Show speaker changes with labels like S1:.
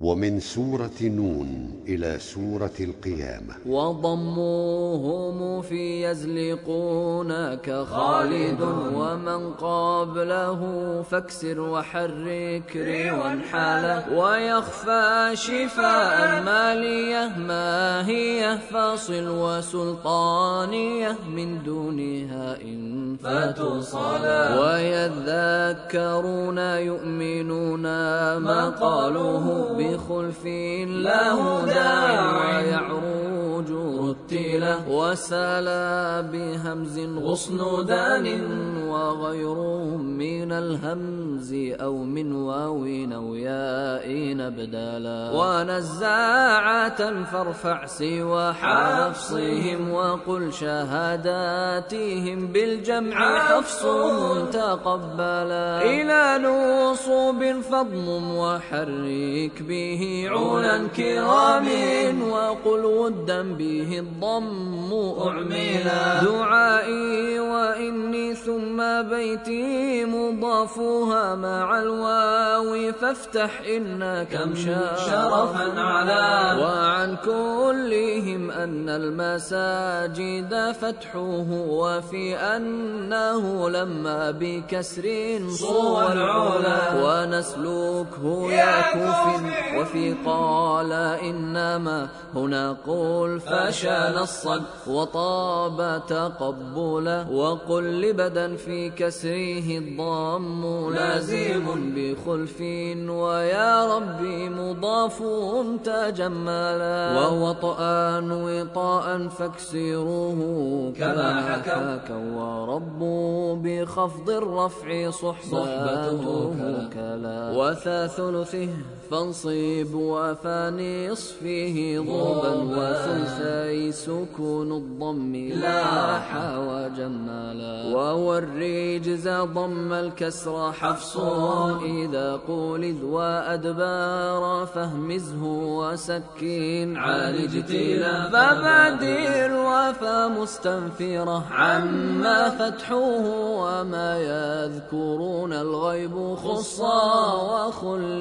S1: ومن سورة نون إلى سورة القيامة.
S2: وضموهم في يزلقونك خالد ومن قبله فاكسر وحرك ريوا حاله ويخفى شفاء مالية ماهية فاصل وسلطانية من دونها إن فتصلا ويذكرون يؤمنون ما قالوه بخلف له داعي رتله وسلا بهمز غصن دان وغيره من الهمز أو من واو أو ياء بدلا ونزاعة فارفع سوى حفصهم وقل شهاداتهم بالجمع حفص تقبلا إلى نصوب فضم وحرك به عونا كرام وقل ودا به الضم أعملا دعائي وإني ثم بيتي مضافها مع الواو فافتح إن كم شرفا على. وعن كلهم أن المساجد فتحه وفي أنه لما بكسر صور العلا. ونسلكه يا كوف وفي قال إنما هنا قل فشى نصا وطاب تقبلا وقل لبدا في كسره الضم لازم بخلف ويا ربي مضاف تجملا ووطئا وطاء فاكسروه كما حكى ورب بخفض الرفع صحبته كلا. وثا ثلثه فانصب وفا نصفه ضربا وثلثي سكون الضم لاح وجمالا وهو الرجز ضم الكسر حفص. إذا قولد وأدبار فهمزه وسكين عالج تيلا فبدل وفا مستنفرة عما فتحوه وما يذكرون الغيب خصا. وخليلا